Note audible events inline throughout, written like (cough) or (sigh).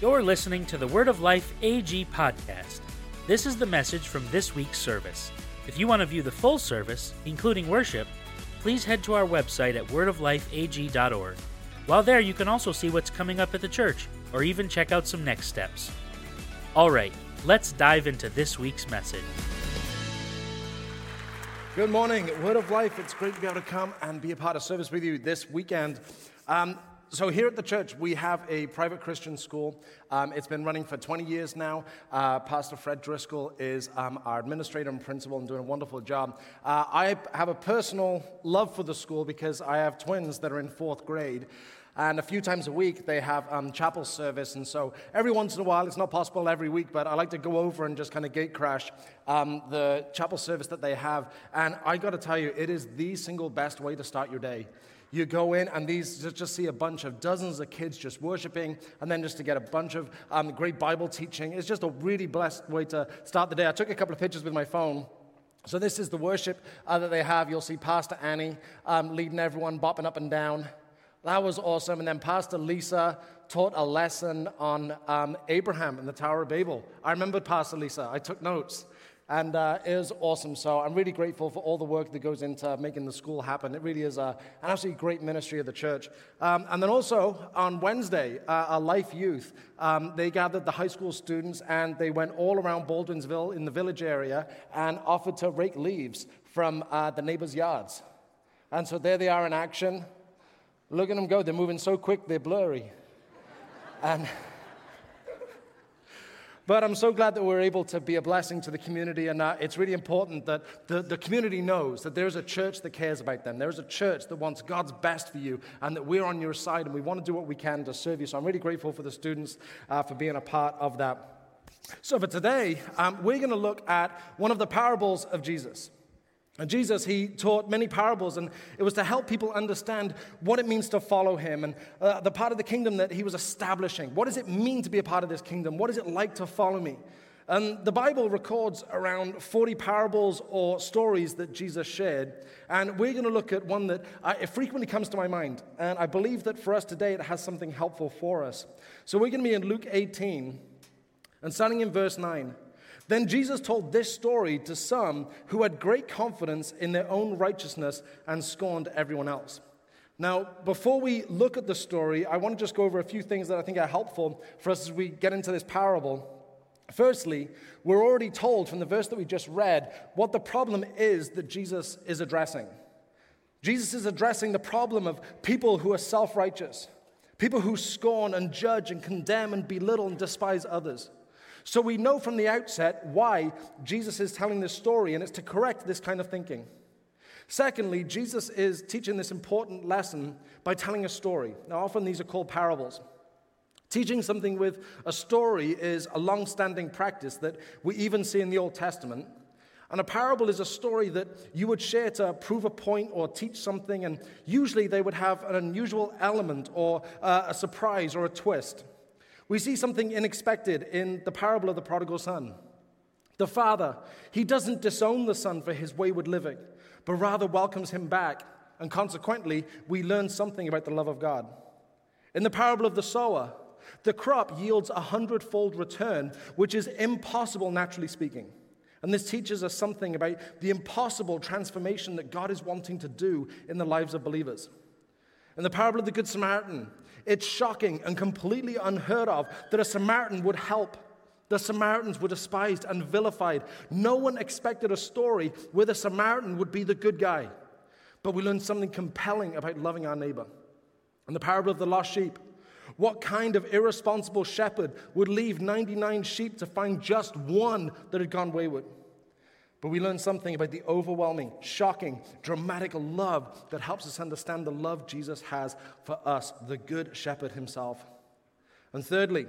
You're listening to the Word of Life AG podcast. This is the message from this week's service. If you want to view the full service, including worship, please head to our website at wordoflifeag.org. While there, you can also see what's coming up at the church, or even check out some next steps. All right, let's dive into this week's message. Good morning, Word of Life. It's great to be able to come and be a part of service with you this weekend. Um, so, here at the church, we have a private Christian school. Um, it's been running for 20 years now. Uh, Pastor Fred Driscoll is um, our administrator and principal and doing a wonderful job. Uh, I have a personal love for the school because I have twins that are in fourth grade. And a few times a week, they have um, chapel service. And so every once in a while, it's not possible every week, but I like to go over and just kind of gate crash um, the chapel service that they have. And I got to tell you, it is the single best way to start your day. You go in, and these just, see a bunch of dozens of kids just worshiping, and then just to get a bunch of um, great Bible teaching. It's just a really blessed way to start the day. I took a couple of pictures with my phone. So, this is the worship uh, that they have. You'll see Pastor Annie um, leading everyone, bopping up and down. That was awesome. And then Pastor Lisa taught a lesson on um, Abraham and the Tower of Babel. I remembered Pastor Lisa, I took notes. And uh, awesome. So I'm really grateful for all the work that goes into making the school happen. It really is a, an absolutely great ministry of the church. Um, and then also on Wednesday, uh, our Life Youth, um, they gathered the high school students and they went all around Baldwinsville in the village area and offered to rake leaves from uh, the neighbors' yards. And so there they are in action. Look at them go. They're moving so quick, they're blurry. (laughs) and but I'm so glad that we're able to be a blessing to the community, and uh, it's really important that the, the community knows that there's a church that cares about them. There's a church that wants God's best for you, and that we're on your side, and we want to do what we can to serve you. So I'm really grateful for the students uh, for being a part of that. So for today, um, we're going to look at one of the parables of Jesus. And Jesus, he taught many parables, and it was to help people understand what it means to follow him and uh, the part of the kingdom that he was establishing. What does it mean to be a part of this kingdom? What is it like to follow me? And the Bible records around 40 parables or stories that Jesus shared. And we're going to look at one that uh, it frequently comes to my mind. And I believe that for us today, it has something helpful for us. So we're going to be in Luke 18, and starting in verse 9. Then Jesus told this story to some who had great confidence in their own righteousness and scorned everyone else. Now, before we look at the story, I want to just go over a few things that I think are helpful for us as we get into this parable. Firstly, we're already told from the verse that we just read what the problem is that Jesus is addressing. Jesus is addressing the problem of people who are self righteous, people who scorn and judge and condemn and belittle and despise others. So we know from the outset why Jesus is telling this story, and it's to correct this kind of thinking. Secondly, Jesus is teaching this important lesson by telling a story. Now, often these are called parables. Teaching something with a story is a long standing practice that we even see in the Old Testament. And a parable is a story that you would share to prove a point or teach something, and usually they would have an unusual element or uh, a surprise or a twist. We see something unexpected in the parable of the prodigal son. The father, he doesn't disown the son for his wayward living, but rather welcomes him back. And consequently, we learn something about the love of God. In the parable of the sower, the crop yields a hundredfold return, which is impossible, naturally speaking. And this teaches us something about the impossible transformation that God is wanting to do in the lives of believers. In the parable of the Good Samaritan, it's shocking and completely unheard of that a Samaritan would help. The Samaritans were despised and vilified. No one expected a story where the Samaritan would be the good guy. But we learn something compelling about loving our neighbor. In the parable of the lost sheep, what kind of irresponsible shepherd would leave 99 sheep to find just one that had gone wayward? But we learn something about the overwhelming, shocking, dramatic love that helps us understand the love Jesus has for us, the Good Shepherd himself. And thirdly,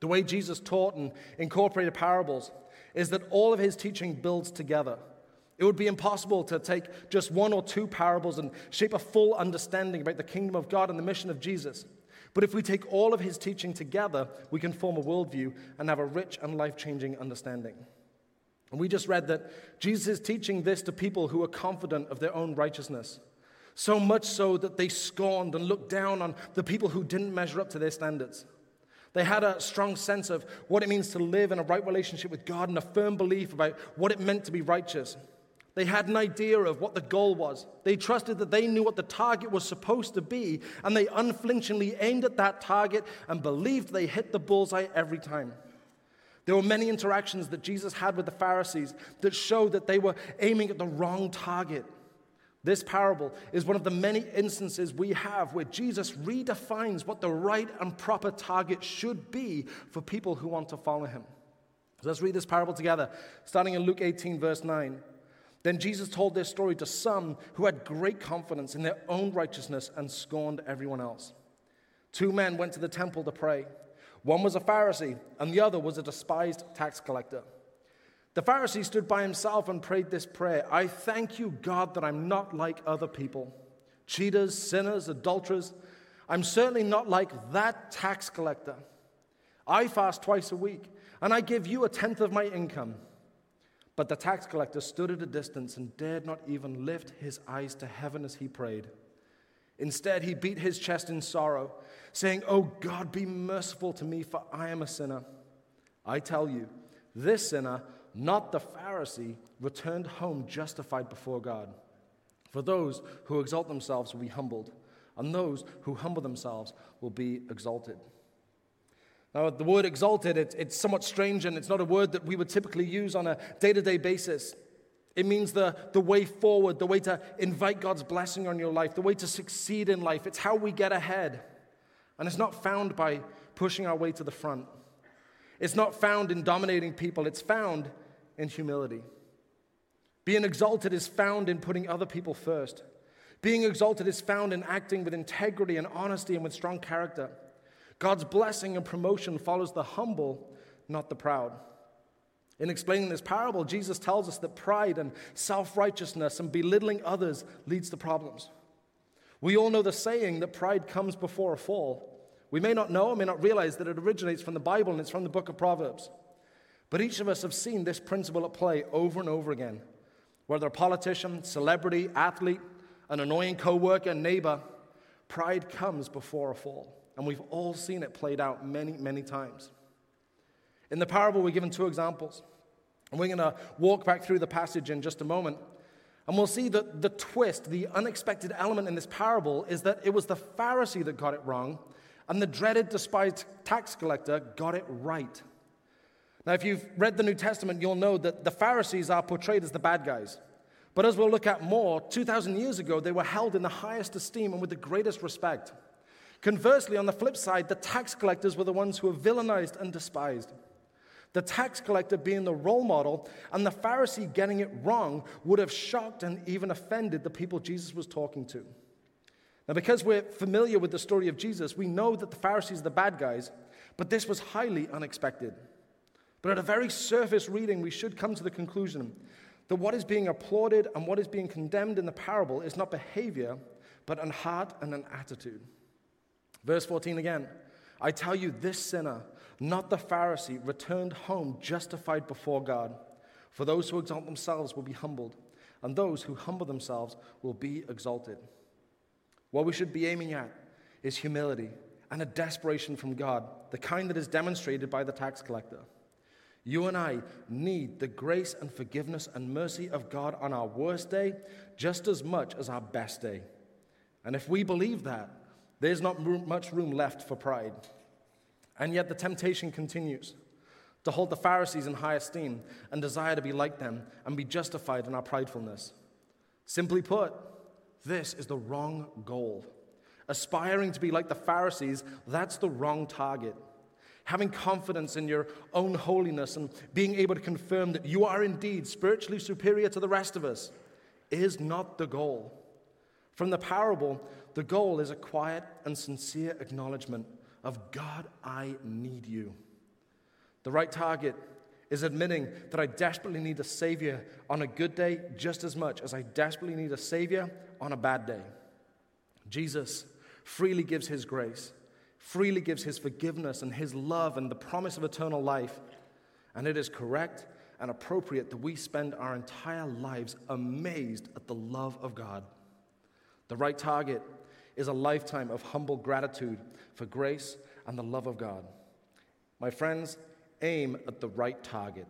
the way Jesus taught and incorporated parables is that all of his teaching builds together. It would be impossible to take just one or two parables and shape a full understanding about the kingdom of God and the mission of Jesus. But if we take all of his teaching together, we can form a worldview and have a rich and life changing understanding. And we just read that Jesus is teaching this to people who are confident of their own righteousness. So much so that they scorned and looked down on the people who didn't measure up to their standards. They had a strong sense of what it means to live in a right relationship with God and a firm belief about what it meant to be righteous. They had an idea of what the goal was. They trusted that they knew what the target was supposed to be, and they unflinchingly aimed at that target and believed they hit the bullseye every time. There were many interactions that Jesus had with the Pharisees that showed that they were aiming at the wrong target. This parable is one of the many instances we have where Jesus redefines what the right and proper target should be for people who want to follow him. So let's read this parable together, starting in Luke 18, verse 9. Then Jesus told this story to some who had great confidence in their own righteousness and scorned everyone else. Two men went to the temple to pray. One was a Pharisee, and the other was a despised tax collector. The Pharisee stood by himself and prayed this prayer I thank you, God, that I'm not like other people cheaters, sinners, adulterers. I'm certainly not like that tax collector. I fast twice a week, and I give you a tenth of my income. But the tax collector stood at a distance and dared not even lift his eyes to heaven as he prayed. Instead, he beat his chest in sorrow, saying, Oh God, be merciful to me, for I am a sinner. I tell you, this sinner not the Pharisee, returned home justified before God. For those who exalt themselves will be humbled, and those who humble themselves will be exalted. Now, the word exalted, it's, it's somewhat strange and it's not a word that we would typically use on a day to day basis. It means the, the way forward, the way to invite God's blessing on your life, the way to succeed in life. It's how we get ahead. And it's not found by pushing our way to the front. It's not found in dominating people. It's found in humility. Being exalted is found in putting other people first. Being exalted is found in acting with integrity and honesty and with strong character. God's blessing and promotion follows the humble, not the proud. In explaining this parable, Jesus tells us that pride and self righteousness and belittling others leads to problems. We all know the saying that pride comes before a fall. We may not know, may not realize that it originates from the Bible and it's from the book of Proverbs. But each of us have seen this principle at play over and over again. Whether a politician, celebrity, athlete, an annoying coworker, neighbor, pride comes before a fall. And we've all seen it played out many, many times. In the parable, we're given two examples. And we're going to walk back through the passage in just a moment. And we'll see that the twist, the unexpected element in this parable, is that it was the Pharisee that got it wrong, and the dreaded, despised tax collector got it right. Now, if you've read the New Testament, you'll know that the Pharisees are portrayed as the bad guys. But as we'll look at more, 2,000 years ago, they were held in the highest esteem and with the greatest respect. Conversely, on the flip side, the tax collectors were the ones who were villainized and despised. The tax collector being the role model and the Pharisee getting it wrong would have shocked and even offended the people Jesus was talking to. Now, because we're familiar with the story of Jesus, we know that the Pharisees are the bad guys, but this was highly unexpected. But at a very surface reading, we should come to the conclusion that what is being applauded and what is being condemned in the parable is not behavior, but an heart and an attitude. Verse 14 again I tell you, this sinner, not the Pharisee, returned home justified before God. For those who exalt themselves will be humbled, and those who humble themselves will be exalted. What we should be aiming at is humility and a desperation from God, the kind that is demonstrated by the tax collector. You and I need the grace and forgiveness and mercy of God on our worst day just as much as our best day. And if we believe that, there's not much room left for pride. And yet the temptation continues to hold the Pharisees in high esteem and desire to be like them and be justified in our pridefulness. Simply put, this is the wrong goal. Aspiring to be like the Pharisees, that's the wrong target having confidence in your own holiness and being able to confirm that you are indeed spiritually superior to the rest of us is not the goal. From the parable, the goal is a quiet and sincere acknowledgement of God, I need you. The right target is admitting that I desperately need a Savior on a good day just as much as I desperately need a Savior on a bad day. Jesus freely gives His grace freely gives his forgiveness and his love and the promise of eternal life. And it is correct and appropriate that we spend our entire lives amazed at the love of God. The right target is a lifetime of humble gratitude for grace and the love of God. My friends, aim at the right target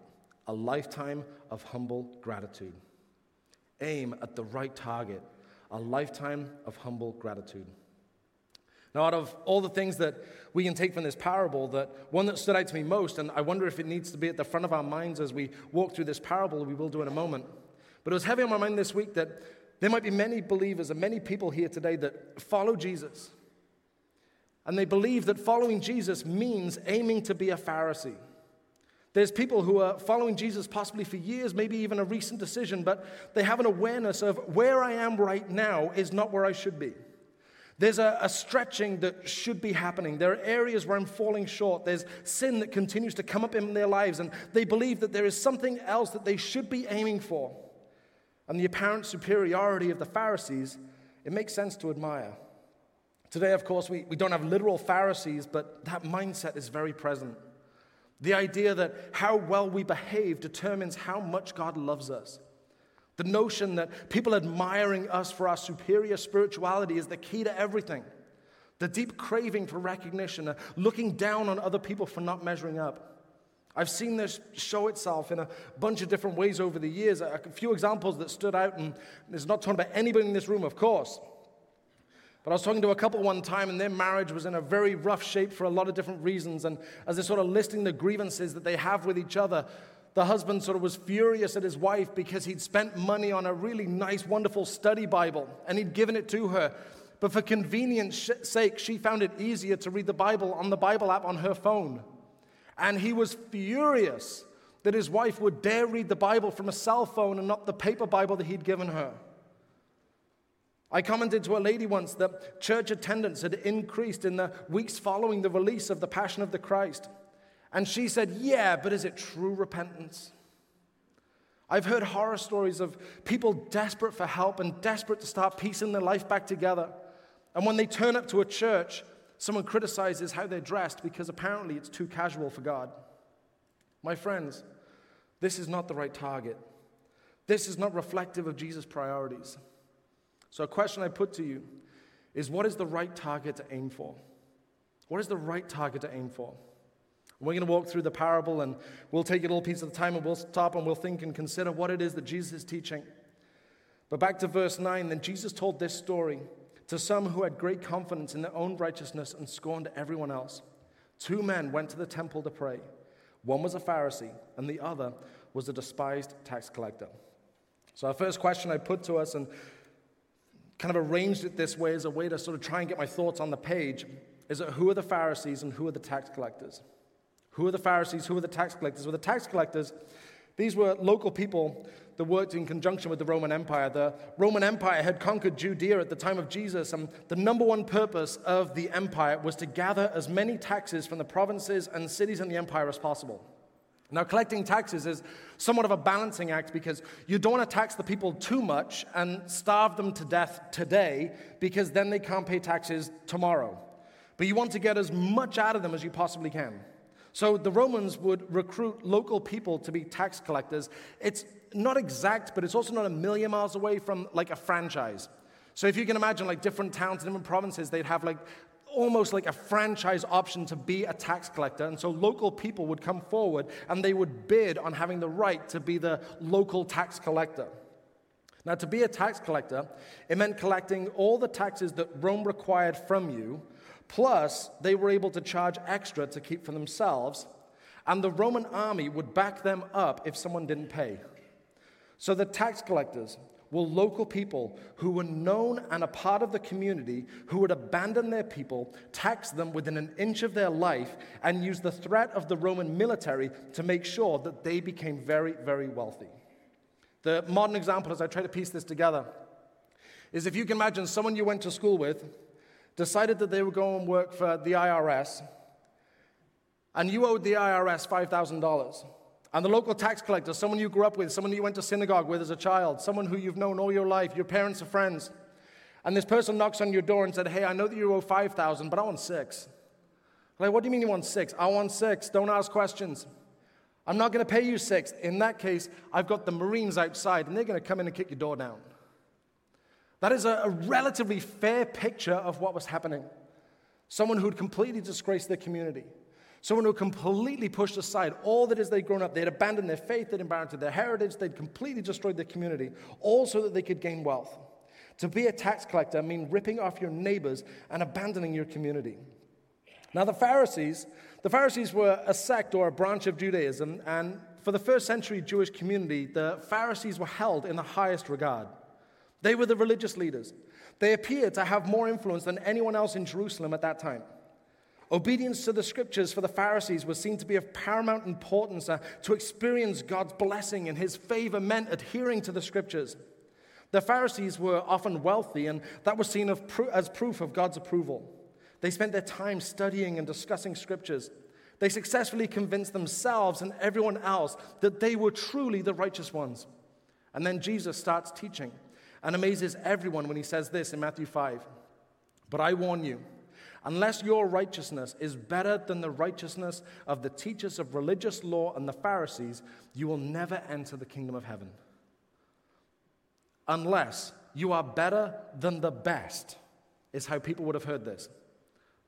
a lifetime of humble gratitude. Aim at the right target a lifetime of humble gratitude. Now, out of all the things that we can take from this parable, that one that stood out to me most, and I wonder if it needs to be at the front of our minds as we walk through this parable, we will do in a moment. But it was heavy on my mind this week that there might be many believers and many people here today that follow Jesus. And they believe that following Jesus means aiming to be a Pharisee. There's people who are following Jesus possibly for years, maybe even a recent decision, but they have an awareness of where I am right now is not where I should be. There's a, a, stretching that should be happening. There are areas where I'm falling short. There's sin that continues to come up in their lives, and they believe that there is something else that they should be aiming for. And the apparent superiority of the Pharisees, it makes sense to admire. Today, of course, we, we don't have literal Pharisees, but that mindset is very present. The idea that how well we behave determines how much God loves us. The notion that people admiring us for our superior spirituality is the key to everything. The deep craving for recognition, uh, looking down on other people for not measuring up. I've seen this show itself in a bunch of different ways over the years. A few examples that stood out, and it's not talking about anybody in this room, of course. But I was talking to a couple one time, and their marriage was in a very rough shape for a lot of different reasons. And as they're sort of listing the grievances that they have with each other, the husband sort of was furious at his wife because he'd spent money on a really nice, wonderful study Bible and he'd given it to her. But for convenience sake, she found it easier to read the Bible on the Bible app on her phone. And he was furious that his wife would dare read the Bible from a cell phone and not the paper Bible that he'd given her. I commented to a lady once that church attendance had increased in the weeks following the release of The Passion of the Christ. And she said, Yeah, but is it true repentance? I've heard horror stories of people desperate for help and desperate to start piecing their life back together. And when they turn up to a church, someone criticizes how they're dressed because apparently it's too casual for God. My friends, this is not the right target. This is not reflective of Jesus' priorities. So, a question I put to you is what is the right target to aim for? What is the right target to aim for? We're going to walk through the parable and we'll take a little piece of the time and we'll stop and we'll think and consider what it is that Jesus is teaching. But back to verse 9, then Jesus told this story to some who had great confidence in their own righteousness and scorned everyone else. Two men went to the temple to pray. One was a Pharisee, and the other was a despised tax collector. So, our first question I put to us and kind of arranged it this way as a way to sort of try and get my thoughts on the page is that who are the Pharisees and who are the tax collectors? Who are the Pharisees? Who are the tax collectors? Well, the tax collectors, these were local people that worked in conjunction with the Roman Empire. The Roman Empire had conquered Judea at the time of Jesus, and the number one purpose of the empire was to gather as many taxes from the provinces and cities in the empire as possible. Now, collecting taxes is somewhat of a balancing act because you don't want to tax the people too much and starve them to death today because then they can't pay taxes tomorrow. But you want to get as much out of them as you possibly can. So the Romans would recruit local people to be tax collectors. It's not exact, but it's also not a million miles away from like a franchise. So if you can imagine like different towns and different provinces, they'd have like almost like a franchise option to be a tax collector. And so local people would come forward and they would bid on having the right to be the local tax collector. Now, to be a tax collector, it meant collecting all the taxes that Rome required from you Plus, they were able to charge extra to keep for themselves, and the Roman army would back them up if someone didn't pay. So the tax collectors were local people who were known and a part of the community who would abandon their people, tax them within an inch of their life, and use the threat of the Roman military to make sure that they became very, very wealthy. The modern example, as I try to piece this together, is if you can imagine someone you went to school with decided that they would go and work for the IRS, and you owed the IRS $5,000. And the local tax collector, someone you grew up with, someone you went to synagogue with as a child, someone who you've known all your life, your parents or friends. And this person knocks on your door and said, Hey, I know that you owe 5,000, but I want six. Like, what do you mean you want six? I want six. Don't ask questions. I'm not going to pay you six. In that case, I've got the Marines outside, and they're going to come in and kick your door down. That is a, a relatively fair picture of what was happening. Someone who had completely disgraced their community. Someone who completely pushed aside all that is they'd grown up. They'd abandoned their faith, they'd abandoned their heritage, they'd completely destroyed their community, all so that they could gain wealth. To be a tax collector means ripping off your neighbors and abandoning your community. Now, the Pharisees, the Pharisees were a sect or a branch of Judaism, and for the first century Jewish community, the Pharisees were held in the highest regard. They were the religious leaders. They appeared to have more influence than anyone else in Jerusalem at that time. Obedience to the scriptures for the Pharisees was seen to be of paramount importance. Uh, to experience God's blessing and his favor meant adhering to the scriptures. The Pharisees were often wealthy, and that was seen as proof of God's approval. They spent their time studying and discussing scriptures. They successfully convinced themselves and everyone else that they were truly the righteous ones. And then Jesus starts teaching and amazes everyone when he says this in Matthew 5 But I warn you, Unless your righteousness is better than the righteousness of the teachers of religious law and the Pharisees, you will never enter the kingdom of heaven. Unless you are better than the best, is how people would have heard this.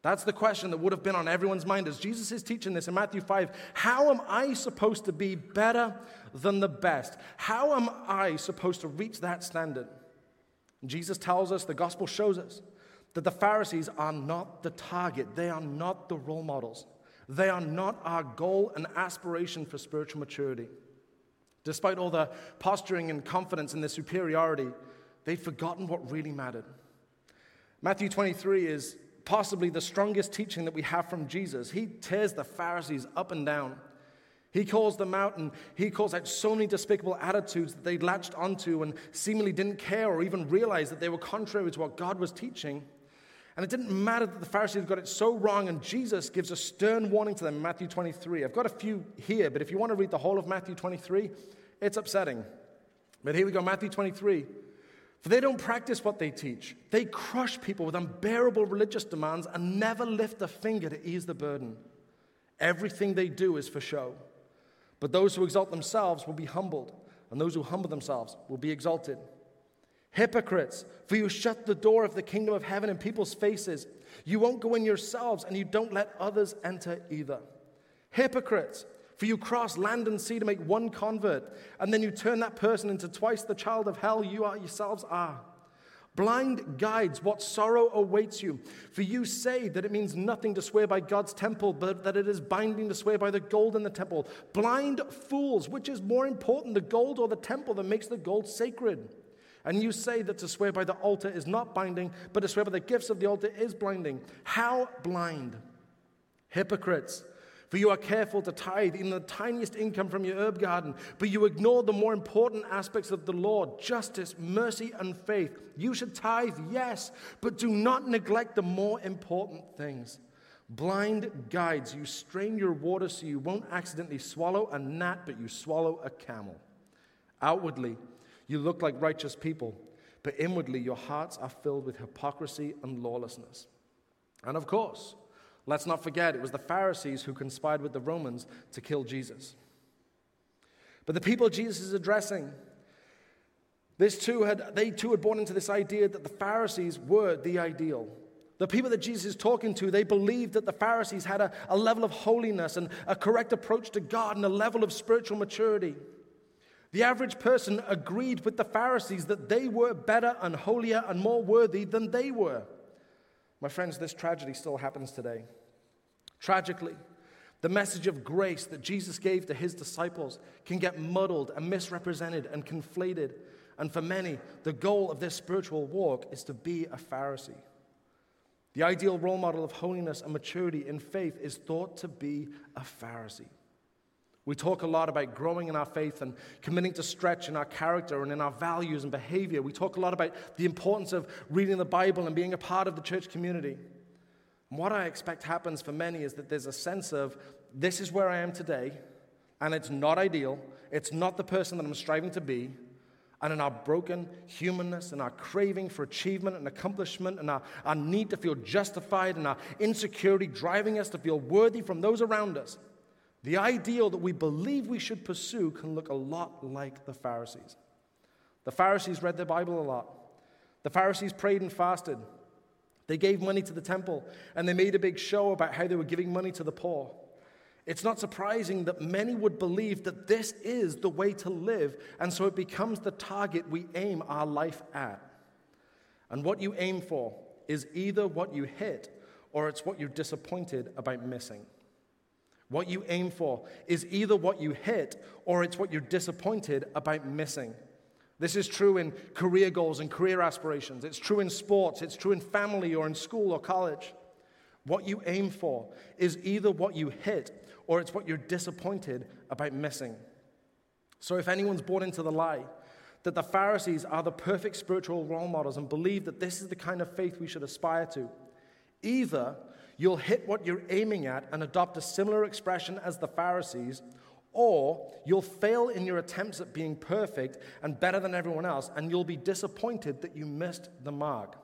That's the question that would have been on everyone's mind as Jesus is teaching this in Matthew 5. How am I supposed to be better than the best? How am I supposed to reach that standard? Jesus tells us, the gospel shows us that the Pharisees are not the target, they are not the role models, they are not our goal and aspiration for spiritual maturity. Despite all the posturing and confidence in their superiority, they'd forgotten what really mattered. Matthew 23 is possibly the strongest teaching that we have from Jesus. He tears the Pharisees up and down. He calls them out and he calls out so many despicable attitudes that they latched onto and seemingly didn't care or even realize that they were contrary to what God was teaching. And it didn't matter that the Pharisees got it so wrong, and Jesus gives a stern warning to them in Matthew 23. I've got a few here, but if you want to read the whole of Matthew 23, it's upsetting. But here we go Matthew 23. For they don't practice what they teach. They crush people with unbearable religious demands and never lift a finger to ease the burden. Everything they do is for show. But those who exalt themselves will be humbled, and those who humble themselves will be exalted. Hypocrites, for you shut the door of the kingdom of heaven in people's faces. You won't go in yourselves, and you don't let others enter either. Hypocrites, for you cross land and sea to make one convert, and then you turn that person into twice the child of hell you are yourselves are. Blind guides, what sorrow awaits you. For you say that it means nothing to swear by God's temple, but that it is binding to swear by the gold in the temple. Blind fools, which is more important, the gold or the temple that makes the gold sacred? And you say that to swear by the altar is not binding, but to swear by the gifts of the altar is blinding. How blind? Hypocrites. For you are careful to tithe in the tiniest income from your herb garden, but you ignore the more important aspects of the law justice, mercy, and faith. You should tithe, yes, but do not neglect the more important things. Blind guides, you strain your water so you won't accidentally swallow a gnat, but you swallow a camel. Outwardly, you look like righteous people, but inwardly your hearts are filled with hypocrisy and lawlessness. And of course, let's not forget it was the Pharisees who conspired with the Romans to kill Jesus. But the people Jesus is addressing, this too had, they too had bought into this idea that the Pharisees were the ideal. The people that Jesus is talking to, they believed that the Pharisees had a, a level of holiness and a correct approach to God and a level of spiritual maturity. The average person agreed with the Pharisees that they were better and holier and more worthy than they were. My friends, this tragedy still happens today. Tragically, the message of grace that Jesus gave to his disciples can get muddled and misrepresented and conflated. And for many, the goal of their spiritual walk is to be a Pharisee. The ideal role model of holiness and maturity in faith is thought to be a Pharisee. We talk a lot about growing in our faith and committing to stretch in our character and in our values and behavior. We talk a lot about the importance of reading the Bible and being a part of the church community. What I expect happens for many is that there's a sense of this is where I am today, and it's not ideal. It's not the person that I'm striving to be. And in our broken humanness and our craving for achievement and accomplishment and our, our need to feel justified and our insecurity driving us to feel worthy from those around us, the ideal that we believe we should pursue can look a lot like the Pharisees. The Pharisees read their Bible a lot. The Pharisees prayed and fasted. They gave money to the temple and they made a big show about how they were giving money to the poor. It's not surprising that many would believe that this is the way to live, and so it becomes the target we aim our life at. And what you aim for is either what you hit or it's what you're disappointed about missing. What you aim for is either what you hit or it's what you're disappointed about missing. This is true in career goals and career aspirations. It's true in sports. It's true in family or in school or college. What you aim for is either what you hit or it's what you're disappointed about missing. So if anyone's bought into the lie that the Pharisees are the perfect spiritual role models and believe that this is the kind of faith we should aspire to, either you'll hit what you're aiming at and adopt a similar expression as the Pharisees, or you'll fail in your attempts at being perfect and better than everyone else, and you'll be disappointed that you missed the mark.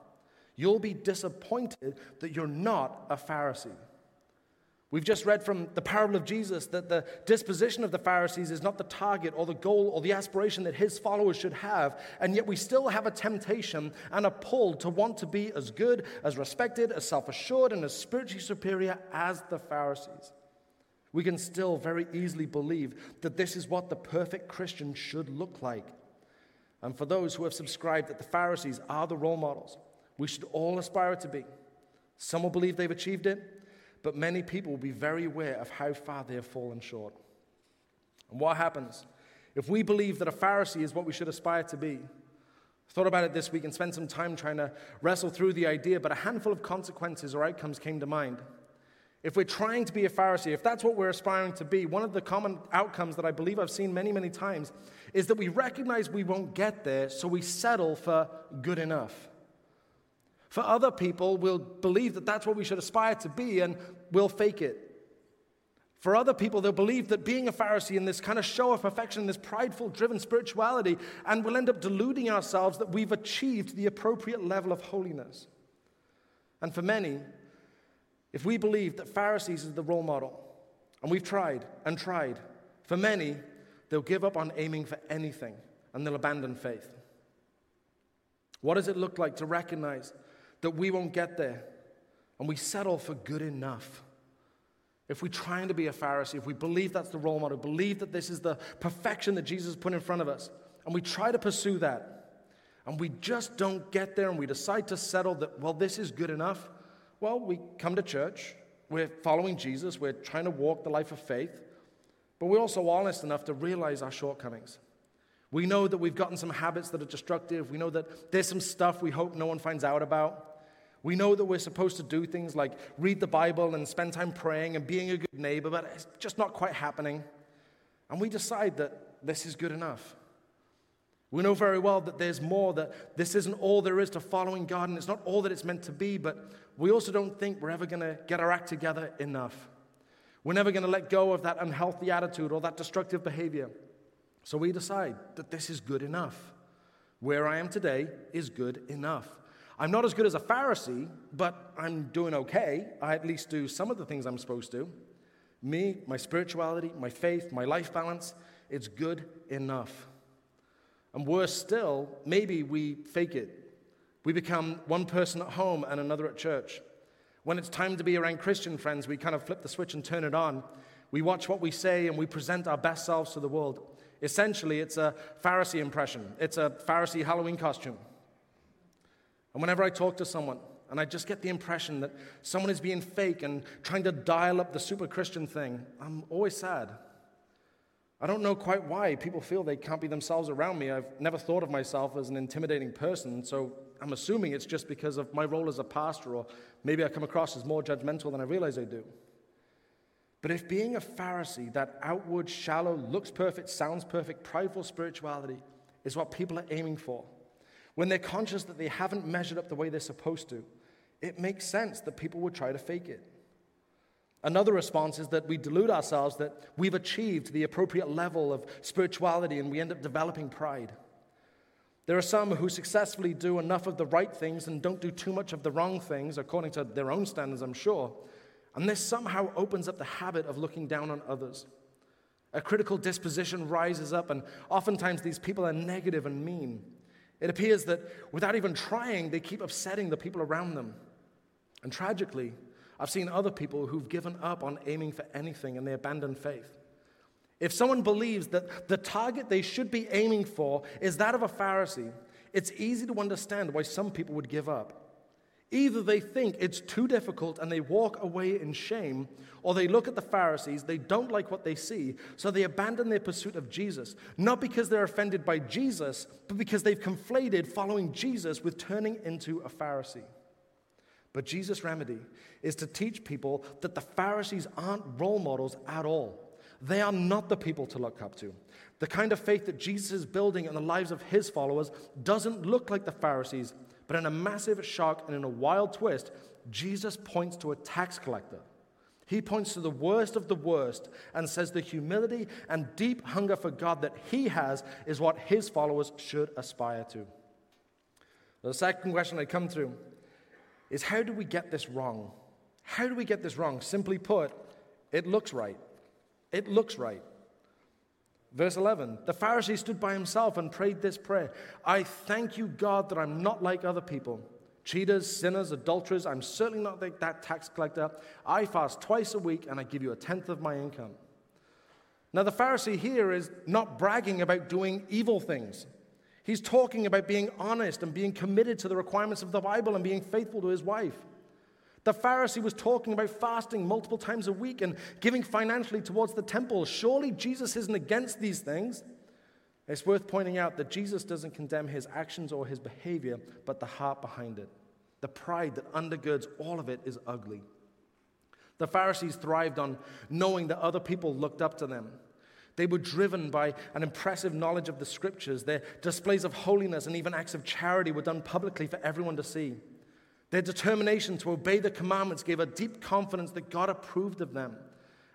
You'll be disappointed that you're not a Pharisee. We've just read from the parable of Jesus that the disposition of the Pharisees is not the target or the goal or the aspiration that his followers should have, and yet we still have a temptation and a pull to want to be as good, as respected, as self assured, and as spiritually superior as the Pharisees. We can still very easily believe that this is what the perfect Christian should look like. And for those who have subscribed that the Pharisees are the role models, we should all aspire to be. Some will believe they've achieved it, but many people will be very aware of how far they have fallen short. And what happens if we believe that a Pharisee is what we should aspire to be? Thought about it this week and spent some time trying to wrestle through the idea, but a handful of consequences or outcomes came to mind. If we're trying to be a Pharisee, if that's what we're aspiring to be, one of the common outcomes that I believe I've seen many, many times is that we recognize we won't get there, so we settle for good enough. For other people, we'll believe that that's what we should aspire to be and we'll fake it. For other people, they'll believe that being a Pharisee in this kind of show of perfection, this prideful, driven spirituality, and we'll end up deluding ourselves that we've achieved the appropriate level of holiness. And for many, if we believe that Pharisees is the role model, and we've tried and tried, for many, they'll give up on aiming for anything and they'll abandon faith. What does it look like to recognize that we won't get there and we settle for good enough. If we're trying to be a Pharisee, if we believe that's the role model, believe that this is the perfection that Jesus put in front of us, and we try to pursue that, and we just don't get there, and we decide to settle that, well, this is good enough, well, we come to church, we're following Jesus, we're trying to walk the life of faith, but we're also honest enough to realize our shortcomings. We know that we've gotten some habits that are destructive. We know that there's some stuff we hope no one finds out about. We know that we're supposed to do things like read the Bible and spend time praying and being a good neighbor, but it's just not quite happening. And we decide that this is good enough. We know very well that there's more, that this isn't all there is to following God, and it's not all that it's meant to be, but we also don't think we're ever going to get our act together enough. We're never going to let go of that unhealthy attitude or that destructive behavior. So we decide that this is good enough. Where I am today is good enough. I'm not as good as a Pharisee, but I'm doing okay. I at least do some of the things I'm supposed to. Me, my spirituality, my faith, my life balance, it's good enough. And worse still, maybe we fake it. We become one person at home and another at church. When it's time to be around Christian friends, we kind of flip the switch and turn it on. We watch what we say and we present our best selves to the world. Essentially, it's a Pharisee impression, it's a Pharisee Halloween costume. And whenever I talk to someone, and I just get the impression that someone is being fake and trying to dial up the super Christian thing, I'm always sad. I don't know quite why people feel they can't be themselves around me. I've never thought of myself as an intimidating person, so I'm assuming it's just because of my role as a pastor, or maybe I come across as more judgmental than I realize I do. But if being a Pharisee, that outward, shallow, looks perfect, sounds perfect, prideful spirituality, is what people are aiming for, when they're conscious that they haven't measured up the way they're supposed to, it makes sense that people would try to fake it. Another response is that we delude ourselves that we've achieved the appropriate level of spirituality and we end up developing pride. There are some who successfully do enough of the right things and don't do too much of the wrong things, according to their own standards, I'm sure. And this somehow opens up the habit of looking down on others. A critical disposition rises up, and oftentimes these people are negative and mean. It appears that without even trying, they keep upsetting the people around them. And tragically, I've seen other people who've given up on aiming for anything and they abandon faith. If someone believes that the target they should be aiming for is that of a Pharisee, it's easy to understand why some people would give up. Either they think it's too difficult and they walk away in shame, or they look at the Pharisees, they don't like what they see, so they abandon their pursuit of Jesus, not because they're offended by Jesus, but because they've conflated following Jesus with turning into a Pharisee. But Jesus' remedy is to teach people that the Pharisees aren't role models at all. They are not the people to look up to. The kind of faith that Jesus is building in the lives of his followers doesn't look like the Pharisees, but in a massive shock and in a wild twist, Jesus points to a tax collector. He points to the worst of the worst and says the humility and deep hunger for God that he has is what his followers should aspire to. The second question I come through is how do we get this wrong? How do we get this wrong? Simply put, it looks right. It looks right. Verse 11 The Pharisee stood by himself and prayed this prayer I thank you, God, that I'm not like other people cheaters, sinners, adulterers. I'm certainly not like that tax collector. I fast twice a week and I give you a tenth of my income. Now, the Pharisee here is not bragging about doing evil things. He's talking about being honest and being committed to the requirements of the Bible and being faithful to his wife. The Pharisee was talking about fasting multiple times a week and giving financially towards the temple. Surely Jesus isn't against these things. It's worth pointing out that Jesus doesn't condemn his actions or his behavior, but the heart behind it. The pride that undergirds all of it is ugly. The Pharisees thrived on knowing that other people looked up to them. They were driven by an impressive knowledge of the scriptures. Their displays of holiness and even acts of charity were done publicly for everyone to see. Their determination to obey the commandments gave a deep confidence that God approved of them.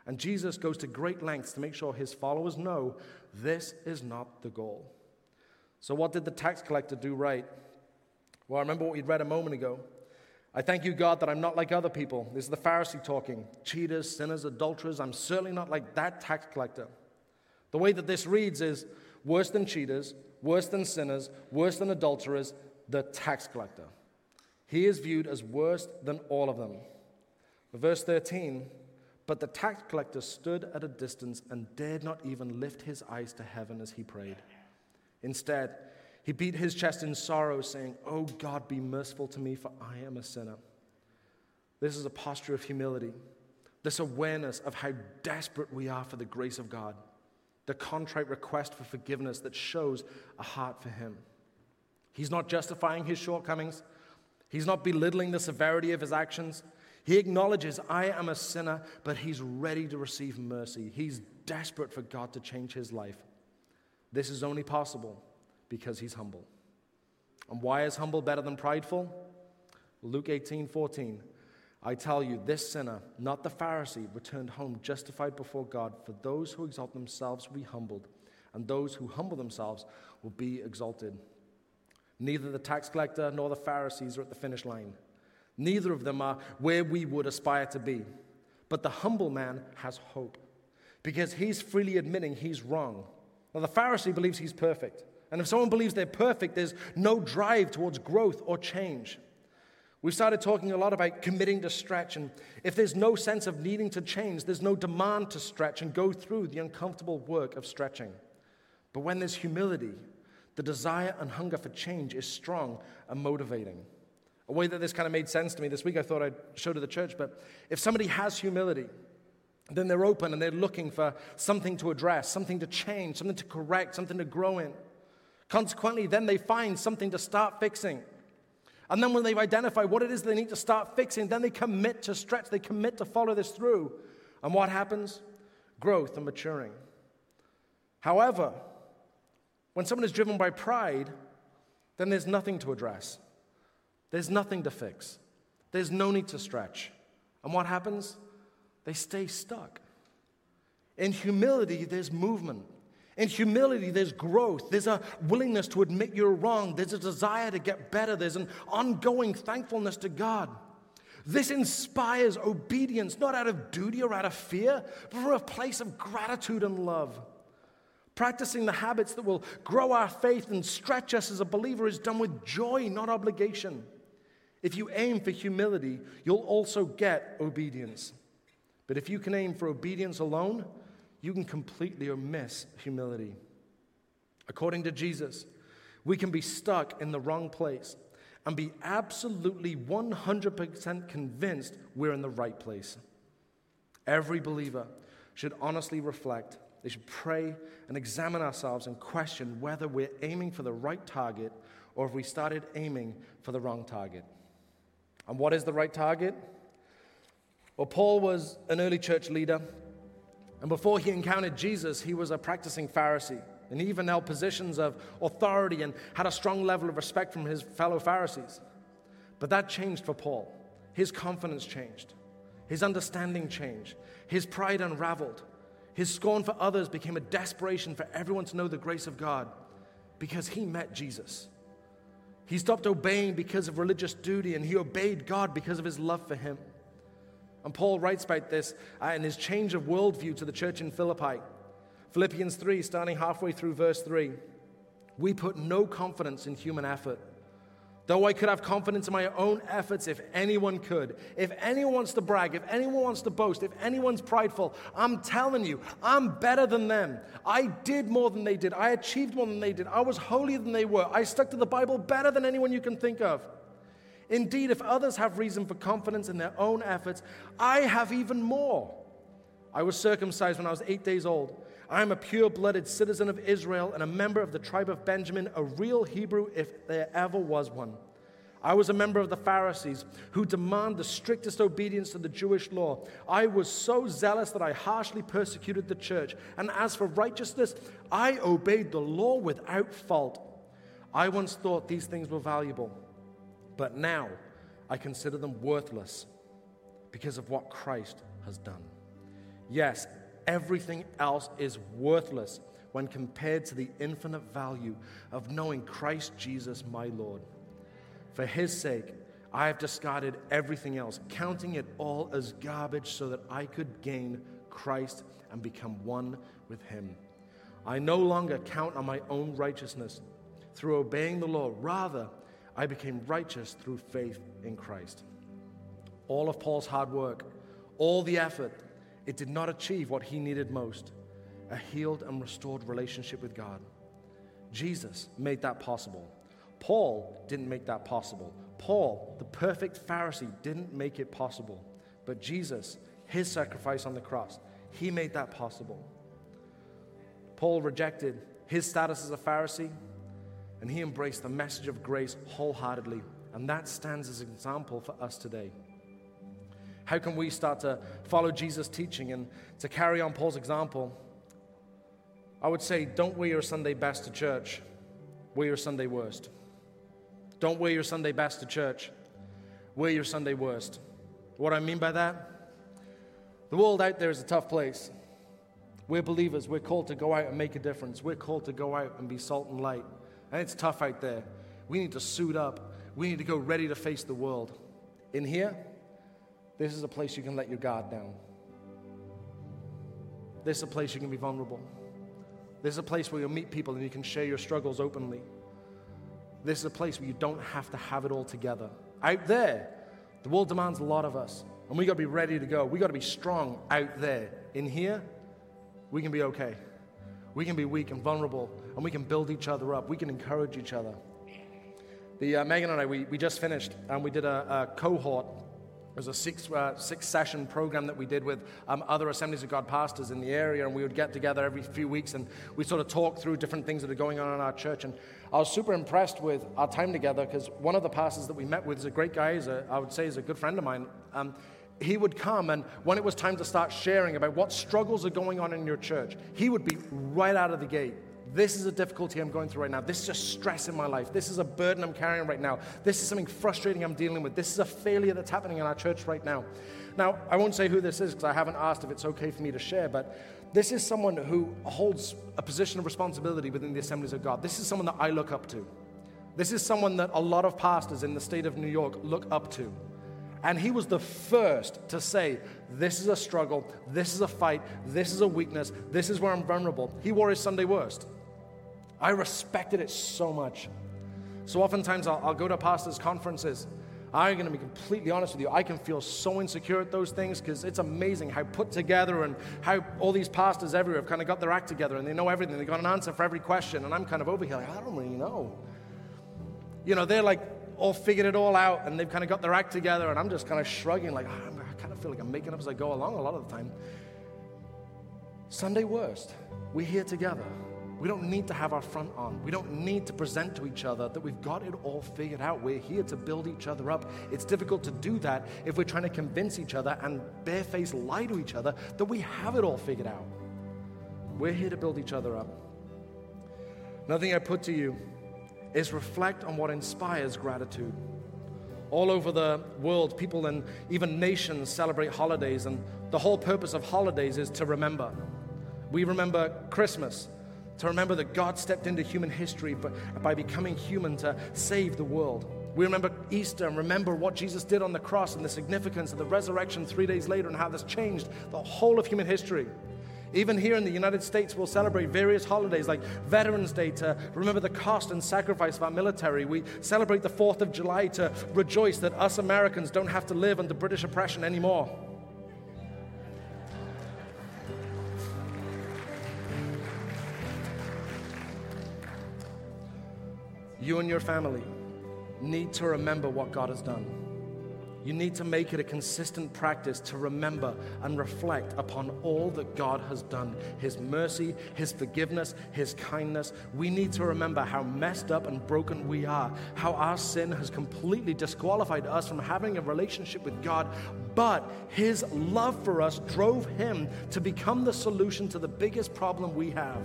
And Jesus goes to great lengths to make sure his followers know this is not the goal. So, what did the tax collector do right? Well, I remember what we'd read a moment ago. I thank you, God, that I'm not like other people. This is the Pharisee talking cheaters, sinners, adulterers. I'm certainly not like that tax collector. The way that this reads is worse than cheaters, worse than sinners, worse than adulterers, the tax collector. He is viewed as worse than all of them. Verse 13 But the tax collector stood at a distance and dared not even lift his eyes to heaven as he prayed. Instead, he beat his chest in sorrow, saying, Oh God, be merciful to me, for I am a sinner. This is a posture of humility, this awareness of how desperate we are for the grace of God, the contrite request for forgiveness that shows a heart for Him. He's not justifying his shortcomings. He's not belittling the severity of his actions. He acknowledges, I am a sinner, but he's ready to receive mercy. He's desperate for God to change his life. This is only possible because he's humble. And why is humble better than prideful? Luke 18 14. I tell you, this sinner, not the Pharisee, returned home justified before God. For those who exalt themselves will be humbled, and those who humble themselves will be exalted. Neither the tax collector nor the Pharisees are at the finish line. Neither of them are where we would aspire to be. But the humble man has hope because he's freely admitting he's wrong. Now, the Pharisee believes he's perfect. And if someone believes they're perfect, there's no drive towards growth or change. We've started talking a lot about committing to stretch, and if there's no sense of needing to change, there's no demand to stretch and go through the uncomfortable work of stretching. But when there's humility, the desire and hunger for change is strong and motivating. A way that this kind of made sense to me this week, I thought I'd show to the church, but if somebody has humility, then they're open and they're looking for something to address, something to change, something to correct, something to grow in. Consequently, then they find something to start fixing. And then when they've identified what it is they need to start fixing, then they commit to stretch, they commit to follow this through. And what happens? Growth and maturing. However, when someone is driven by pride, then there's nothing to address. There's nothing to fix. There's no need to stretch. And what happens? They stay stuck. In humility, there's movement. In humility, there's growth. There's a willingness to admit you're wrong. There's a desire to get better. There's an ongoing thankfulness to God. This inspires obedience, not out of duty or out of fear, but from a place of gratitude and love. Practicing the habits that will grow our faith and stretch us as a believer is done with joy, not obligation. If you aim for humility, you'll also get obedience. But if you can aim for obedience alone, you can completely miss humility. According to Jesus, we can be stuck in the wrong place and be absolutely 100% convinced we're in the right place. Every believer should honestly reflect. They should pray and examine ourselves and question whether we're aiming for the right target or if we started aiming for the wrong target. And what is the right target? Well, Paul was an early church leader, and before he encountered Jesus, he was a practicing Pharisee. And he even held positions of authority and had a strong level of respect from his fellow Pharisees. But that changed for Paul. His confidence changed, his understanding changed, his pride unraveled, his scorn for others became a desperation for everyone to know the grace of God because he met Jesus. He stopped obeying because of religious duty and he obeyed God because of his love for him. And Paul writes about this uh, in his change of worldview to the church in Philippi. Philippians 3, starting halfway through verse 3. We put no confidence in human effort. Though I could have confidence in my own efforts if anyone could. If anyone wants to brag, if anyone wants to boast, if anyone's prideful, I'm telling you, I'm better than them. I did more than they did. I achieved more than they did. I was holier than they were. I stuck to the Bible better than anyone you can think of. Indeed, if others have reason for confidence in their own efforts, I have even more. I was circumcised when I was eight days old. I am a pure blooded citizen of Israel and a member of the tribe of Benjamin, a real Hebrew if there ever was one. I was a member of the Pharisees who demand the strictest obedience to the Jewish law. I was so zealous that I harshly persecuted the church. And as for righteousness, I obeyed the law without fault. I once thought these things were valuable, but now I consider them worthless because of what Christ has done. Yes, Everything else is worthless when compared to the infinite value of knowing Christ Jesus, my Lord. For his sake, I have discarded everything else, counting it all as garbage so that I could gain Christ and become one with him. I no longer count on my own righteousness through obeying the law. Rather, I became righteous through faith in Christ. All of Paul's hard work, all the effort, it did not achieve what he needed most a healed and restored relationship with God. Jesus made that possible. Paul didn't make that possible. Paul, the perfect Pharisee, didn't make it possible. But Jesus, his sacrifice on the cross, he made that possible. Paul rejected his status as a Pharisee and he embraced the message of grace wholeheartedly. And that stands as an example for us today. How can we start to follow Jesus' teaching and to carry on Paul's example? I would say, don't wear your Sunday best to church, wear your Sunday worst. Don't wear your Sunday best to church, wear your Sunday worst. What I mean by that? The world out there is a tough place. We're believers. We're called to go out and make a difference. We're called to go out and be salt and light. And it's tough out there. We need to suit up. We need to go ready to face the world. In here, this is a place you can let your guard down. This is a place you can be vulnerable. This is a place where you'll meet people and you can share your struggles openly. This is a place where you don't have to have it all together. Out there, the world demands a lot of us, and we got to be ready to go. We got to be strong out there. In here, we can be okay. We can be weak and vulnerable, and we can build each other up. We can encourage each other. The, uh, Megan and I, we, we just finished, and we did a, a cohort it was a six, uh, six session program that we did with um, other Assemblies of God pastors in the area, and we would get together every few weeks and we sort of talk through different things that are going on in our church. And I was super impressed with our time together because one of the pastors that we met with is a great guy, is a, I would say is a good friend of mine. Um, he would come, and when it was time to start sharing about what struggles are going on in your church, he would be right out of the gate this is a difficulty I'm going through right now. This is just stress in my life. This is a burden I'm carrying right now. This is something frustrating I'm dealing with. This is a failure that's happening in our church right now. Now, I won't say who this is because I haven't asked if it's okay for me to share, but this is someone who holds a position of responsibility within the assemblies of God. This is someone that I look up to. This is someone that a lot of pastors in the state of New York look up to. And he was the first to say, This is a struggle, this is a fight, this is a weakness, this is where I'm vulnerable. He wore his Sunday worst. I respected it so much. So oftentimes I'll, I'll go to pastors' conferences I'm going to be completely honest with you. I can feel so insecure at those things because it's amazing how put together and how all these pastors everywhere have kind of got their act together and they know everything. They've got an answer for every question. And I'm kind of over here like, I don't really know. You know, they're like all figured it all out and they've kind of got their act together. And I'm just kind of shrugging, like, oh, I kind of feel like I'm making up as I go along a lot of the time. Sunday worst, we're here together. We don't need to have our front on. We don't need to present to each other that we've got it all figured out. We're here to build each other up. It's difficult to do that if we're trying to convince each other and barefaced lie to each other that we have it all figured out. We're here to build each other up. Another thing I put to you is reflect on what inspires gratitude. All over the world, people and even nations celebrate holidays, and the whole purpose of holidays is to remember. We remember Christmas to remember that God stepped into human history by becoming human to save the world. We remember Easter and remember what Jesus did on the cross and the significance of the resurrection three days later and how this changed the whole of human history. Even here in the United States, we'll celebrate various holidays like Veterans Day to remember the cost and sacrifice of our military. We celebrate the 4th of July to rejoice that us Americans don't have to live under British oppression anymore. You and your family need to remember what God has done. You need to make it a consistent practice to remember and reflect upon all that God has done His mercy, His forgiveness, His kindness. We need to remember how messed up and broken we are, how our sin has completely disqualified us from having a relationship with God. But His love for us drove Him to become the solution to the biggest problem we have.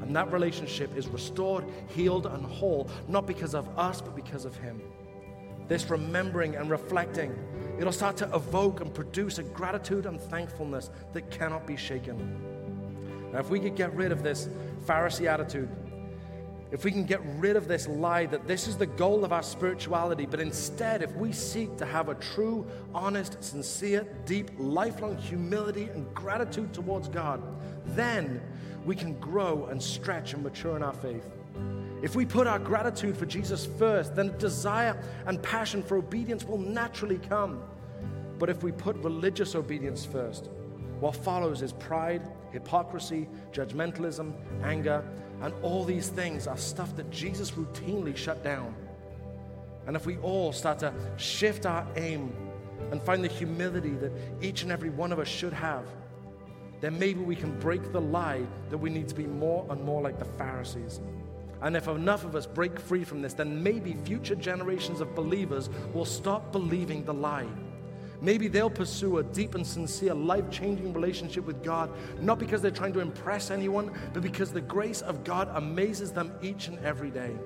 And that relationship is restored, healed, and whole, not because of us, but because of Him. This remembering and reflecting, it'll start to evoke and produce a gratitude and thankfulness that cannot be shaken. Now, if we could get rid of this Pharisee attitude, if we can get rid of this lie that this is the goal of our spirituality, but instead, if we seek to have a true, honest, sincere, deep, lifelong humility and gratitude towards God, then we can grow and stretch and mature in our faith. If we put our gratitude for Jesus first, then desire and passion for obedience will naturally come. But if we put religious obedience first, what follows is pride, hypocrisy, judgmentalism, anger, and all these things are stuff that Jesus routinely shut down. And if we all start to shift our aim and find the humility that each and every one of us should have, then maybe we can break the lie that we need to be more and more like the Pharisees. And if enough of us break free from this, then maybe future generations of believers will stop believing the lie. Maybe they'll pursue a deep and sincere, life changing relationship with God, not because they're trying to impress anyone, but because the grace of God amazes them each and every day.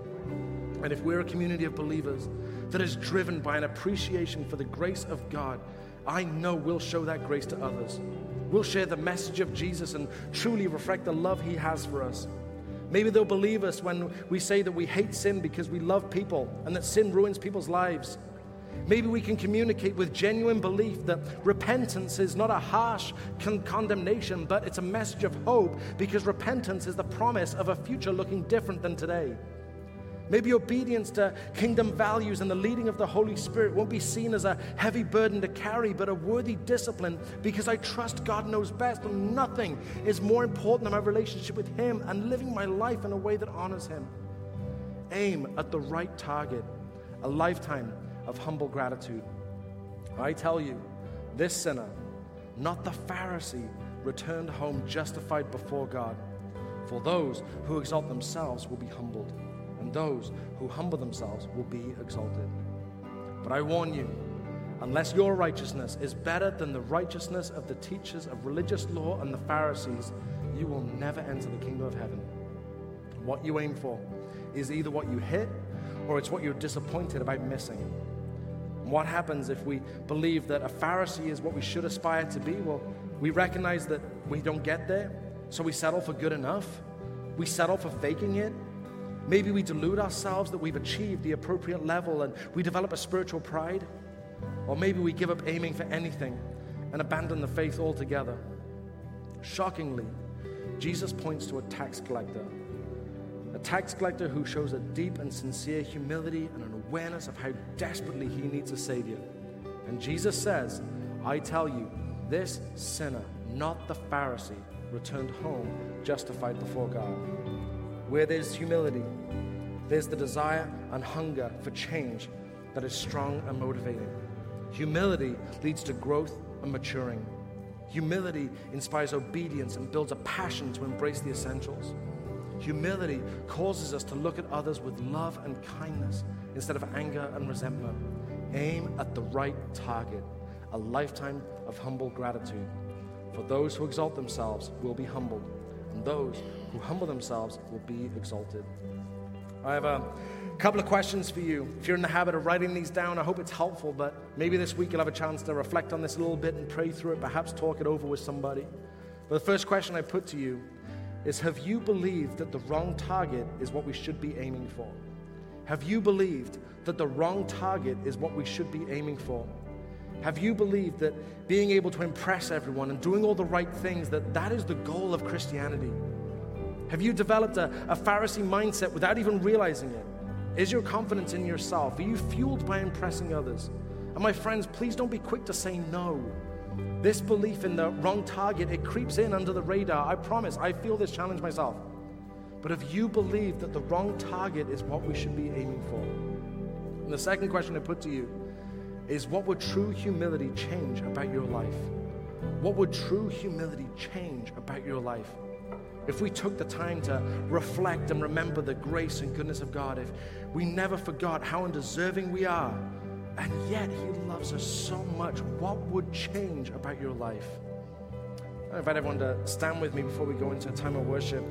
And if we're a community of believers that is driven by an appreciation for the grace of God, I know we'll show that grace to others. We'll share the message of Jesus and truly reflect the love He has for us. Maybe they'll believe us when we say that we hate sin because we love people and that sin ruins people's lives. Maybe we can communicate with genuine belief that repentance is not a harsh con- condemnation, but it's a message of hope because repentance is the promise of a future looking different than today. Maybe obedience to kingdom values and the leading of the Holy Spirit won't be seen as a heavy burden to carry, but a worthy discipline because I trust God knows best and nothing is more important than my relationship with Him and living my life in a way that honors Him. Aim at the right target, a lifetime of humble gratitude. I tell you, this sinner, not the Pharisee, returned home justified before God. For those who exalt themselves will be humbled those who humble themselves will be exalted. But I warn you, unless your righteousness is better than the righteousness of the teachers of religious law and the Pharisees, you will never enter the kingdom of heaven. What you aim for is either what you hit or it's what you're disappointed about missing. what happens if we believe that a Pharisee is what we should aspire to be? Well, we recognize that we don't get there, so we settle for good enough. We settle for faking it Maybe we delude ourselves that we've achieved the appropriate level and we develop a spiritual pride. Or maybe we give up aiming for anything and abandon the faith altogether. Shockingly, Jesus points to a tax collector. A tax collector who shows a deep and sincere humility and an awareness of how desperately he needs a Savior. And Jesus says, I tell you, this sinner, not the Pharisee, returned home justified before God. Where there's humility, there's the desire and hunger for change that is strong and motivating. Humility leads to growth and maturing. Humility inspires obedience and builds a passion to embrace the essentials. Humility causes us to look at others with love and kindness instead of anger and resentment. Aim at the right target, a lifetime of humble gratitude. For those who exalt themselves will be humbled, and those who humble themselves will be exalted. I have a couple of questions for you. If you're in the habit of writing these down, I hope it's helpful, but maybe this week you'll have a chance to reflect on this a little bit and pray through it, perhaps talk it over with somebody. But the first question I put to you is Have you believed that the wrong target is what we should be aiming for? Have you believed that the wrong target is what we should be aiming for? Have you believed that being able to impress everyone and doing all the right things, that that is the goal of Christianity? Have you developed a, a Pharisee mindset without even realizing it? Is your confidence in yourself? Are you fueled by impressing others? And my friends, please don't be quick to say no. This belief in the wrong target, it creeps in under the radar. I promise, I feel this challenge myself. But if you believe that the wrong target is what we should be aiming for, and the second question I put to you is what would true humility change about your life? What would true humility change about your life? If we took the time to reflect and remember the grace and goodness of God, if we never forgot how undeserving we are, and yet He loves us so much, what would change about your life? I invite everyone to stand with me before we go into a time of worship.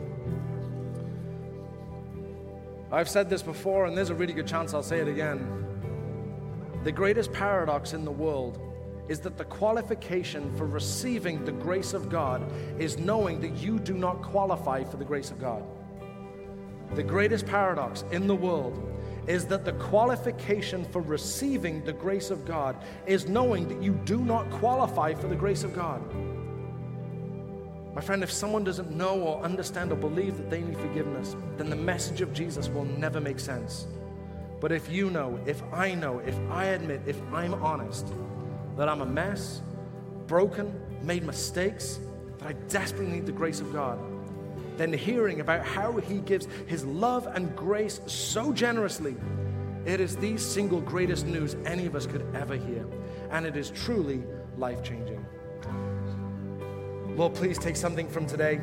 I've said this before, and there's a really good chance I'll say it again. The greatest paradox in the world is that the qualification for receiving the grace of God is knowing that you do not qualify for the grace of God. The greatest paradox in the world is that the qualification for receiving the grace of God is knowing that you do not qualify for the grace of God. My friend, if someone doesn't know or understand or believe that they need forgiveness, then the message of Jesus will never make sense. But if you know, if I know, if I admit, if I'm honest, that I'm a mess, broken, made mistakes, that I desperately need the grace of God, then hearing about how He gives His love and grace so generously, it is the single greatest news any of us could ever hear. And it is truly life changing. Lord, please take something from today.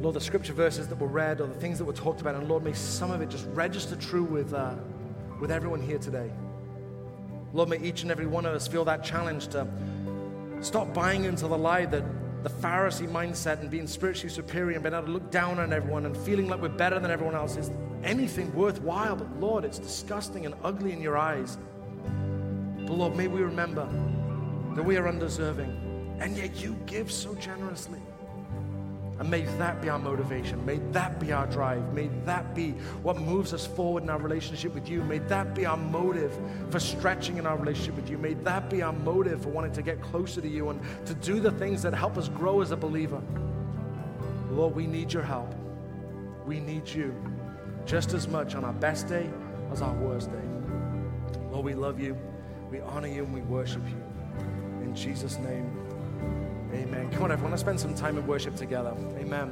Lord, the scripture verses that were read or the things that were talked about, and Lord, may some of it just register true with, uh, with everyone here today. Lord, may each and every one of us feel that challenge to stop buying into the lie that the Pharisee mindset and being spiritually superior and being able to look down on everyone and feeling like we're better than everyone else is anything worthwhile. But Lord, it's disgusting and ugly in your eyes. But Lord, may we remember that we are undeserving and yet you give so generously. And may that be our motivation. May that be our drive. May that be what moves us forward in our relationship with you. May that be our motive for stretching in our relationship with you. May that be our motive for wanting to get closer to you and to do the things that help us grow as a believer. Lord, we need your help. We need you just as much on our best day as our worst day. Lord, we love you, we honor you, and we worship you. In Jesus' name. Amen. Come on, everyone, let's spend some time in worship together. Amen.